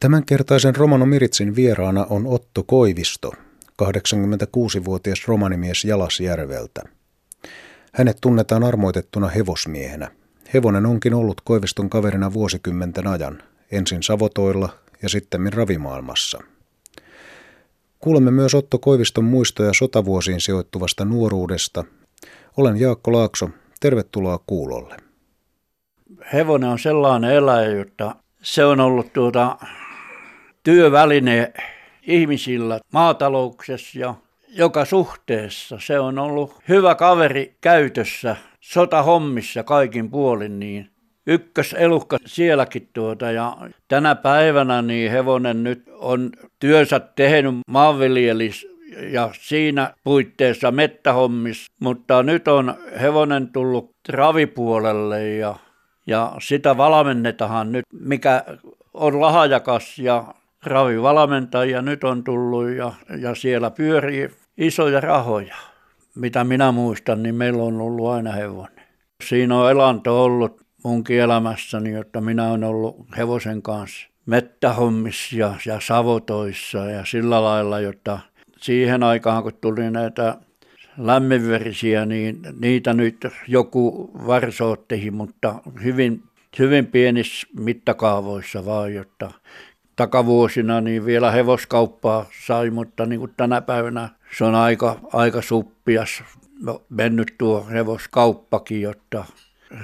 Tämänkertaisen Romano Miritsin vieraana on Otto Koivisto, 86-vuotias romanimies Jalasjärveltä. Hänet tunnetaan armoitettuna hevosmiehenä. Hevonen onkin ollut Koiviston kaverina vuosikymmenten ajan, ensin Savotoilla ja sitten ravimaailmassa. Kuulemme myös Otto Koiviston muistoja sotavuosiin sijoittuvasta nuoruudesta. Olen Jaakko Laakso, tervetuloa kuulolle. Hevonen on sellainen eläjä, että se on ollut tuota työväline ihmisillä maatalouksessa ja joka suhteessa. Se on ollut hyvä kaveri käytössä sotahommissa kaikin puolin, niin ykköselukka sielläkin tuota ja tänä päivänä niin hevonen nyt on työnsä tehnyt maanviljelis ja siinä puitteissa mettähommissa, mutta nyt on hevonen tullut ravipuolelle ja, ja sitä valmennetaan nyt, mikä on lahajakas ja ravivalmentajia nyt on tullut ja, ja siellä pyörii isoja rahoja. Mitä minä muistan, niin meillä on ollut aina hevonen. Siinä on elanto ollut munkin elämässäni, että minä olen ollut hevosen kanssa mettähommissa ja, ja savotoissa ja sillä lailla, jotta siihen aikaan kun tuli näitä lämminverisiä, niin niitä nyt joku varsootteihin, mutta hyvin, hyvin pienissä mittakaavoissa vaan, jotta takavuosina niin vielä hevoskauppaa sai, mutta niin kuin tänä päivänä se on aika, aika suppias no, mennyt tuo hevoskauppakin, jotta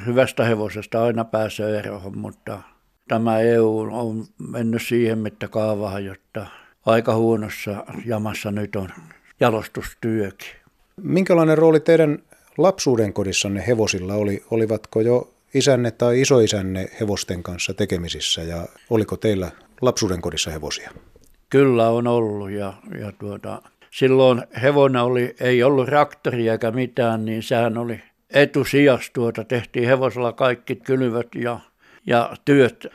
hyvästä hevosesta aina pääsee eroon, mutta tämä EU on mennyt siihen mittakaavaan, jotta aika huonossa jamassa nyt on jalostustyökin. Minkälainen rooli teidän lapsuuden kodissanne hevosilla oli? Olivatko jo isänne tai isoisänne hevosten kanssa tekemisissä ja oliko teillä lapsuuden kodissa hevosia? Kyllä on ollut ja, ja tuota, silloin hevonen oli, ei ollut traktoria eikä mitään, niin sehän oli etusijas tuota, tehtiin hevosella kaikki kylvöt ja, ja työt.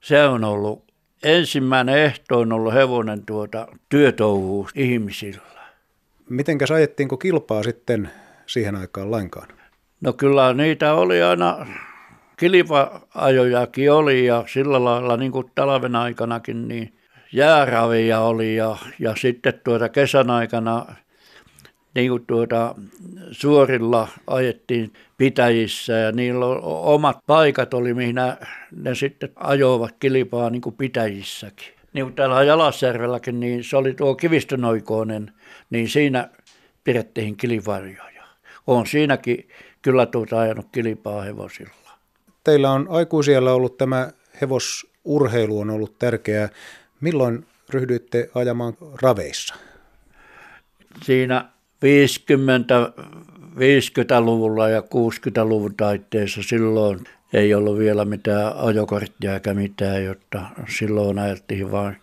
Se on ollut ensimmäinen ehto on ollut hevonen tuota, työtouhuus ihmisillä. Mitenkäs ajettiinko kilpaa sitten siihen aikaan lainkaan? No kyllä niitä oli aina kilpa-ajojakin oli ja sillä lailla niin kuin talven aikanakin niin jääravia oli ja, ja sitten tuota kesän aikana niin kuin tuota, suorilla ajettiin pitäjissä ja niillä omat paikat oli, mihin ne, sitten ajoivat kilpaa niin kuin pitäjissäkin. Niin kuin täällä Jalasjärvelläkin, niin se oli tuo kivistönoikoinen, niin siinä pidettiin kilparjoja. Olen siinäkin kyllä tuota ajanut kilpaa hevosilla teillä on aikuisiellä ollut tämä hevosurheilu on ollut tärkeää. Milloin ryhdyitte ajamaan raveissa? Siinä 50, 50-luvulla ja 60-luvun taitteessa silloin ei ollut vielä mitään ajokorttia eikä mitään, jotta silloin ajettiin vain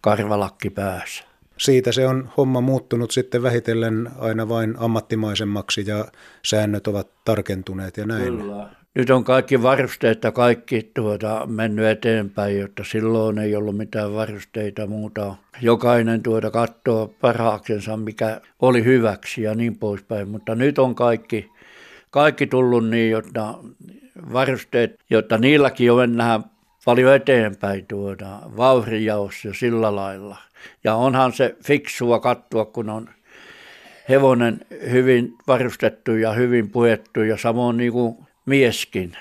karvalakki päässä. Siitä se on homma muuttunut sitten vähitellen aina vain ammattimaisemmaksi ja säännöt ovat tarkentuneet ja näin. Kyllä, nyt on kaikki varusteet ja kaikki tuota, mennyt eteenpäin, jotta silloin ei ollut mitään varusteita muuta. Jokainen tuota katsoo parhaaksensa, mikä oli hyväksi ja niin poispäin. Mutta nyt on kaikki, kaikki tullut niin, jotta varusteet, jotta niilläkin jo mennään paljon eteenpäin tuota, vauhrijaossa ja sillä lailla. Ja onhan se fiksua katsoa, kun on hevonen hyvin varustettu ja hyvin puettu ja samoin niin kuin mieskin.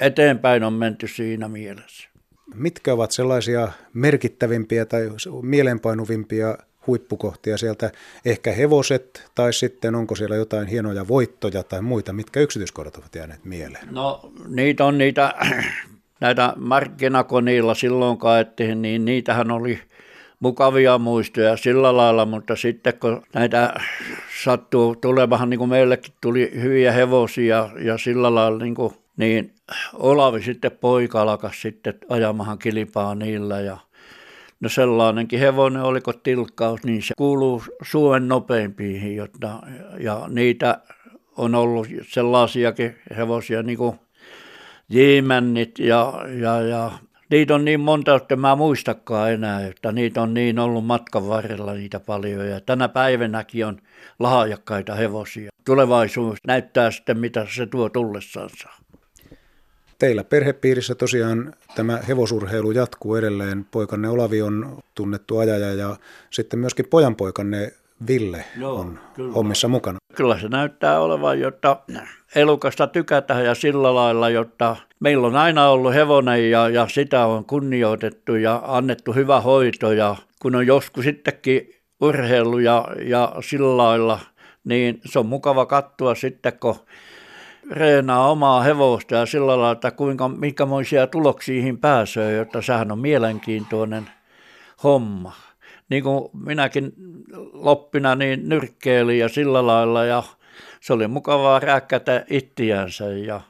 Eteenpäin on menty siinä mielessä. Mitkä ovat sellaisia merkittävimpiä tai mielenpainuvimpia huippukohtia sieltä? Ehkä hevoset tai sitten onko siellä jotain hienoja voittoja tai muita? Mitkä yksityiskohdat ovat jääneet mieleen? No niitä on niitä, näitä markkinakoneilla silloin kaettiin, niin niitähän oli mukavia muistoja sillä lailla, mutta sitten kun näitä sattuu tulemaan, niin kuin meillekin tuli hyviä hevosia ja sillä lailla, niin, kuin, niin Olavi sitten poika alkas sitten ajamahan kilpaa niillä ja No sellainenkin hevonen, oliko tilkkaus, niin se kuuluu Suomen nopeimpiin, jotta, ja niitä on ollut sellaisiakin hevosia niin kuin ja, ja, ja niitä on niin monta, että mä muistakaan enää, että niitä on niin ollut matkan varrella niitä paljon ja tänä päivänäkin on lahjakkaita hevosia. Tulevaisuus näyttää sitten, mitä se tuo tullessansa. Teillä perhepiirissä tosiaan tämä hevosurheilu jatkuu edelleen. Poikanne Olavi on tunnettu ajaja ja sitten myöskin pojanpoikanne Ville Joo, on kyllä. hommissa mukana. Kyllä se näyttää olevan, jotta elukasta tykätään ja sillä lailla, jotta meillä on aina ollut hevonen ja, ja sitä on kunnioitettu ja annettu hyvä hoito ja kun on joskus sittenkin urheilu ja, ja sillä lailla, niin se on mukava katsoa sitten, kun reenaa omaa hevosta ja sillä lailla, että kuinka, minkämoisia tuloksiin pääsee, jotta sehän on mielenkiintoinen homma. Niin kuin minäkin loppina niin nyrkkeilin ja sillä lailla ja se oli mukavaa rääkkätä ittiänsä ja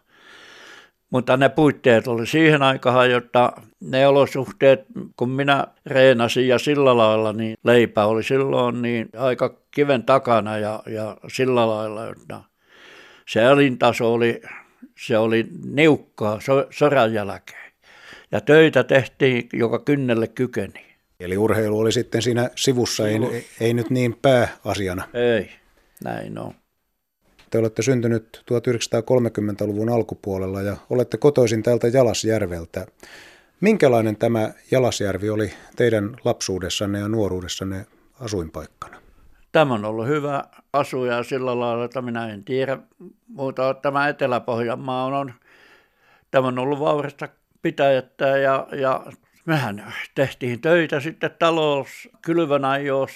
mutta ne puitteet oli siihen aikaan, jotta ne olosuhteet, kun minä reenasin ja sillä lailla, niin leipä oli silloin niin aika kiven takana ja, ja sillä lailla, jotta se elintaso oli, se oli niukkaa so, soran jälkeen. Ja töitä tehtiin, joka kynnelle kykeni. Eli urheilu oli sitten siinä sivussa, ei, ei nyt niin pääasiana. Ei, näin on. Te olette syntynyt 1930-luvun alkupuolella ja olette kotoisin täältä Jalasjärveltä. Minkälainen tämä Jalasjärvi oli teidän lapsuudessanne ja nuoruudessanne asuinpaikkana? Tämä on ollut hyvä asuja sillä lailla, että minä en tiedä muuta. Tämä Etelä-Pohjanmaa on, tämä on ollut vaurasta pitäjättä ja, ja mehän tehtiin töitä sitten talous kylvön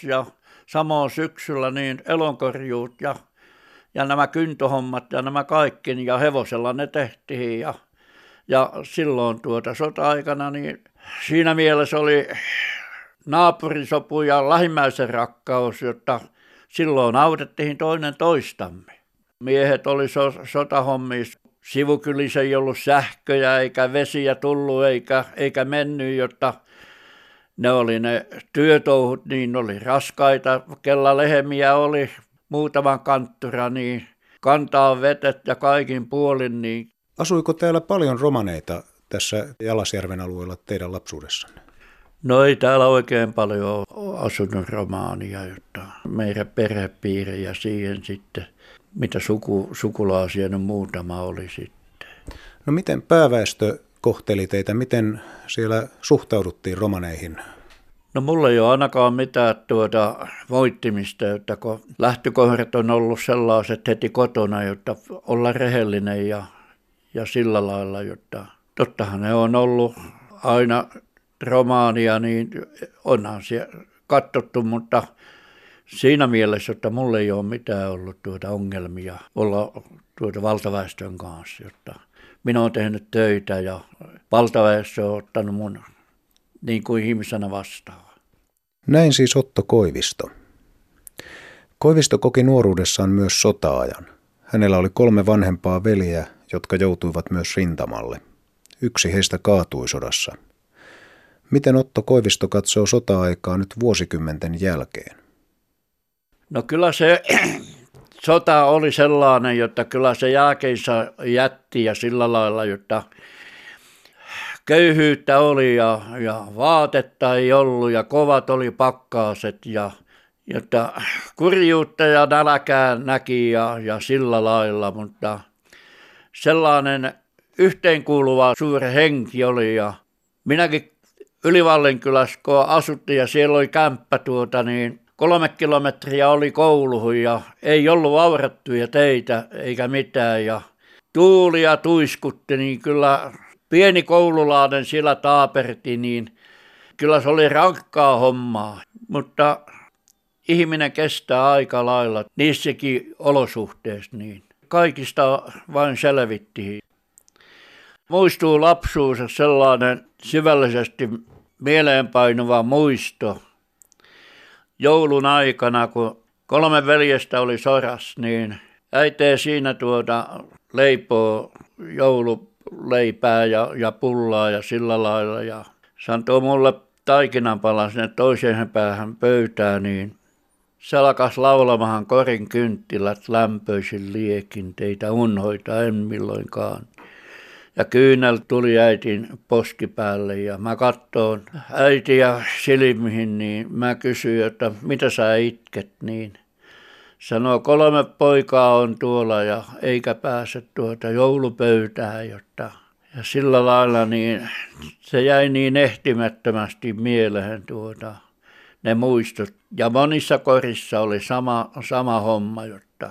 ja samoin syksyllä niin elonkorjuut ja ja nämä kyntohommat ja nämä kaikki, ja hevosella ne tehtiin. Ja, ja silloin tuota sota-aikana, niin siinä mielessä oli naapurisopu ja lähimmäisen rakkaus, jotta silloin autettiin toinen toistamme. Miehet oli so, sotahommissa, sivukylissä ei ollut sähköjä eikä vesiä tullut eikä, eikä mennyt, jotta ne oli ne työtouhut, niin oli raskaita, kella lehemiä oli muutaman kanttura, niin kantaa vetet ja kaikin puolin. Niin... Asuiko täällä paljon romaneita tässä Jalasjärven alueella teidän lapsuudessanne? No ei täällä oikein paljon asunut romaania, jotta meidän perhepiiri ja siihen sitten, mitä suku, sukulaisia no muutama oli sitten. No miten pääväestö kohteli teitä, miten siellä suhtauduttiin romaneihin No mulla ei ole ainakaan mitään tuota voittimista, että kun lähtökohdat on ollut sellaiset heti kotona, jotta olla rehellinen ja, ja sillä lailla, jotta tottahan ne on ollut aina romaania, niin onhan se katsottu, mutta siinä mielessä, että mulla ei ole mitään ollut tuota ongelmia olla tuota valtaväestön kanssa, jotta minä olen tehnyt töitä ja valtaväestö on ottanut mun niin kuin ihmisenä vastaan. Näin siis Otto Koivisto. Koivisto koki nuoruudessaan myös sotaajan. Hänellä oli kolme vanhempaa veljeä, jotka joutuivat myös rintamalle. Yksi heistä kaatui sodassa. Miten Otto Koivisto katsoo sota-aikaa nyt vuosikymmenten jälkeen? No kyllä se sota oli sellainen, että kyllä se jälkeensä jätti ja sillä lailla, että köyhyyttä oli ja, ja vaatetta ei ollut ja kovat oli pakkaaset ja jotta kurjuutta ja nälkää näki ja, ja sillä lailla, mutta sellainen yhteenkuuluva suuri henki oli ja minäkin Ylivallinkylässä kun asuttiin ja siellä oli kämppä tuota, niin kolme kilometriä oli kouluhun ja ei ollut vaurattuja teitä eikä mitään ja tuulia tuiskutti, niin kyllä pieni koululainen siellä taaperti, niin kyllä se oli rankkaa hommaa, mutta ihminen kestää aika lailla niissäkin olosuhteissa niin. Kaikista vain selvittiin. Muistuu lapsuus sellainen syvällisesti mieleenpainuva muisto. Joulun aikana, kun kolme veljestä oli soras, niin äitee siinä tuota leipoo joulu leipää ja, ja pullaa ja sillä lailla. Ja se antoi mulle taikinanpalan sinne toiseen päähän pöytää, niin se alkas laulamahan korin kynttilät lämpöisin liekin, teitä unhoita en milloinkaan. Ja kyynel tuli äitin poskipäälle ja mä kattoon äitiä silmiin, niin mä kysyin, että mitä sä itket, niin – Sanoo, kolme poikaa on tuolla ja eikä pääse tuota joulupöytään, jotta ja sillä lailla niin se jäi niin ehtimättömästi mieleen tuota, ne muistot. Ja monissa korissa oli sama, sama homma, jotta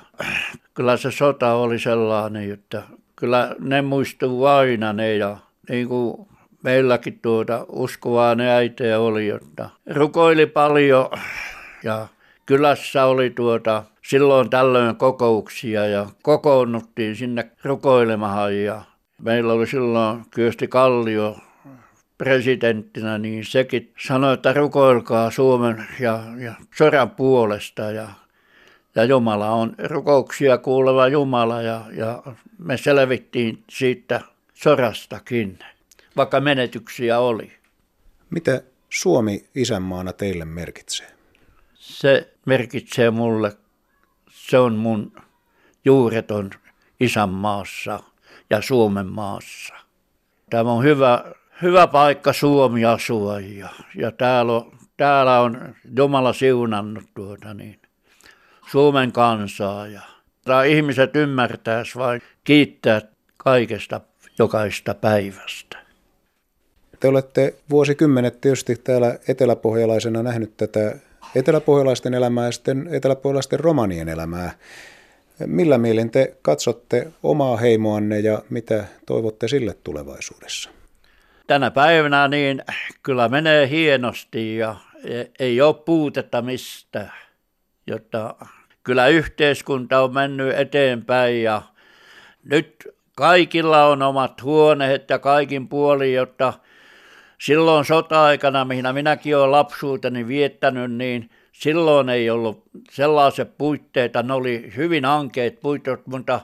kyllä se sota oli sellainen, että kyllä ne muistuu aina ne ja niin kuin meilläkin tuota uskovaa ne äitejä oli, jotta rukoili paljon ja kylässä oli tuota silloin tällöin kokouksia ja kokoonnuttiin sinne rukoilemahan ja meillä oli silloin Kyösti Kallio presidenttinä, niin sekin sanoi, että rukoilkaa Suomen ja, ja sodan puolesta ja, ja Jumala on rukouksia kuuleva Jumala ja, ja me selvittiin siitä sorastakin, vaikka menetyksiä oli. Mitä Suomi isänmaana teille merkitsee? Se merkitsee mulle, se on mun juureton isänmaassa ja Suomen maassa. Tämä on hyvä, hyvä paikka Suomi asua ja, ja täällä, on, täällä on Jumala siunannut tuota niin, Suomen kansaa ja ihmiset ymmärtäisi vain kiittää kaikesta jokaista päivästä. Te olette vuosikymmenet tietysti täällä eteläpohjalaisena nähnyt tätä eteläpohjalaisten elämää ja sitten eteläpohjalaisten romanien elämää. Millä mielin te katsotte omaa heimoanne ja mitä toivotte sille tulevaisuudessa? Tänä päivänä niin kyllä menee hienosti ja ei ole puutetta mistä, jotta kyllä yhteiskunta on mennyt eteenpäin ja nyt kaikilla on omat huoneet ja kaikin puolin, jotta silloin sota-aikana, mihin minäkin olen lapsuuteni viettänyt, niin silloin ei ollut sellaiset puitteita, ne oli hyvin ankeet puitteet, mutta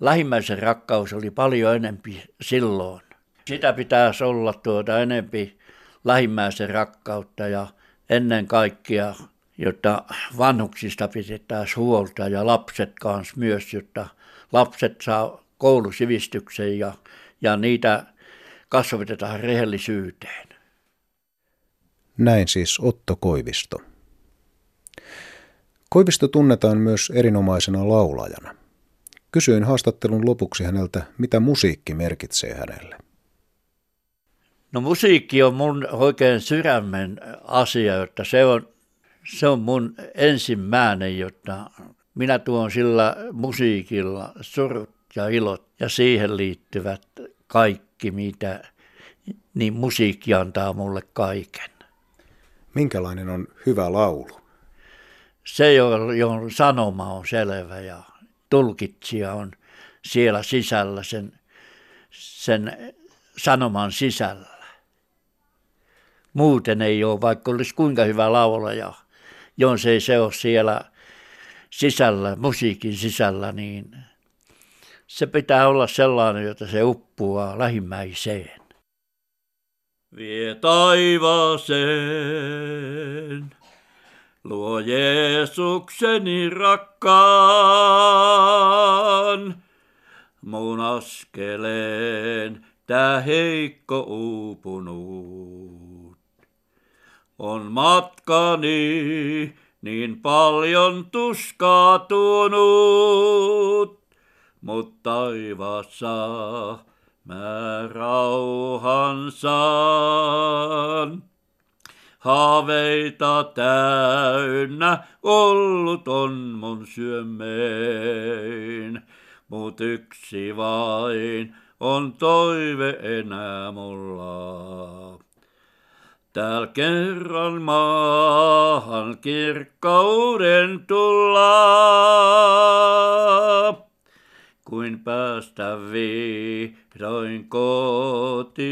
lähimmäisen rakkaus oli paljon enempi silloin. Sitä pitäisi olla tuota enempi lähimmäisen rakkautta ja ennen kaikkea, jotta vanhuksista pidetään huolta ja lapset kanssa myös, jotta lapset saa koulusivistyksen ja, ja niitä kasvatetaan rehellisyyteen. Näin siis Otto Koivisto. Koivisto tunnetaan myös erinomaisena laulajana. Kysyin haastattelun lopuksi häneltä, mitä musiikki merkitsee hänelle. No musiikki on mun oikein sydämen asia, että se on, se on mun ensimmäinen, jotta minä tuon sillä musiikilla surut ja ilot ja siihen liittyvät kaikki, mitä, niin musiikki antaa mulle kaiken. Minkälainen on hyvä laulu? Se, johon sanoma on selvä ja tulkitsija on siellä sisällä, sen, sen sanoman sisällä. Muuten ei ole, vaikka olisi kuinka hyvä laulaja, jos ei se ole siellä sisällä, musiikin sisällä, niin se pitää olla sellainen, jota se uppuaa lähimmäiseen. Vie taivaaseen, luo Jeesukseni rakkaan, mun askeleen tää heikko uupunut. On matkani niin paljon tuskaatunut, mutta taivaassa mä rauhan saan. Haaveita täynnä ollut on mun syömeen, mut yksi vain on toive enää mulla. Täällä kerran maahan kirkkauden tullaan kuin päästä vihdoin kotiin.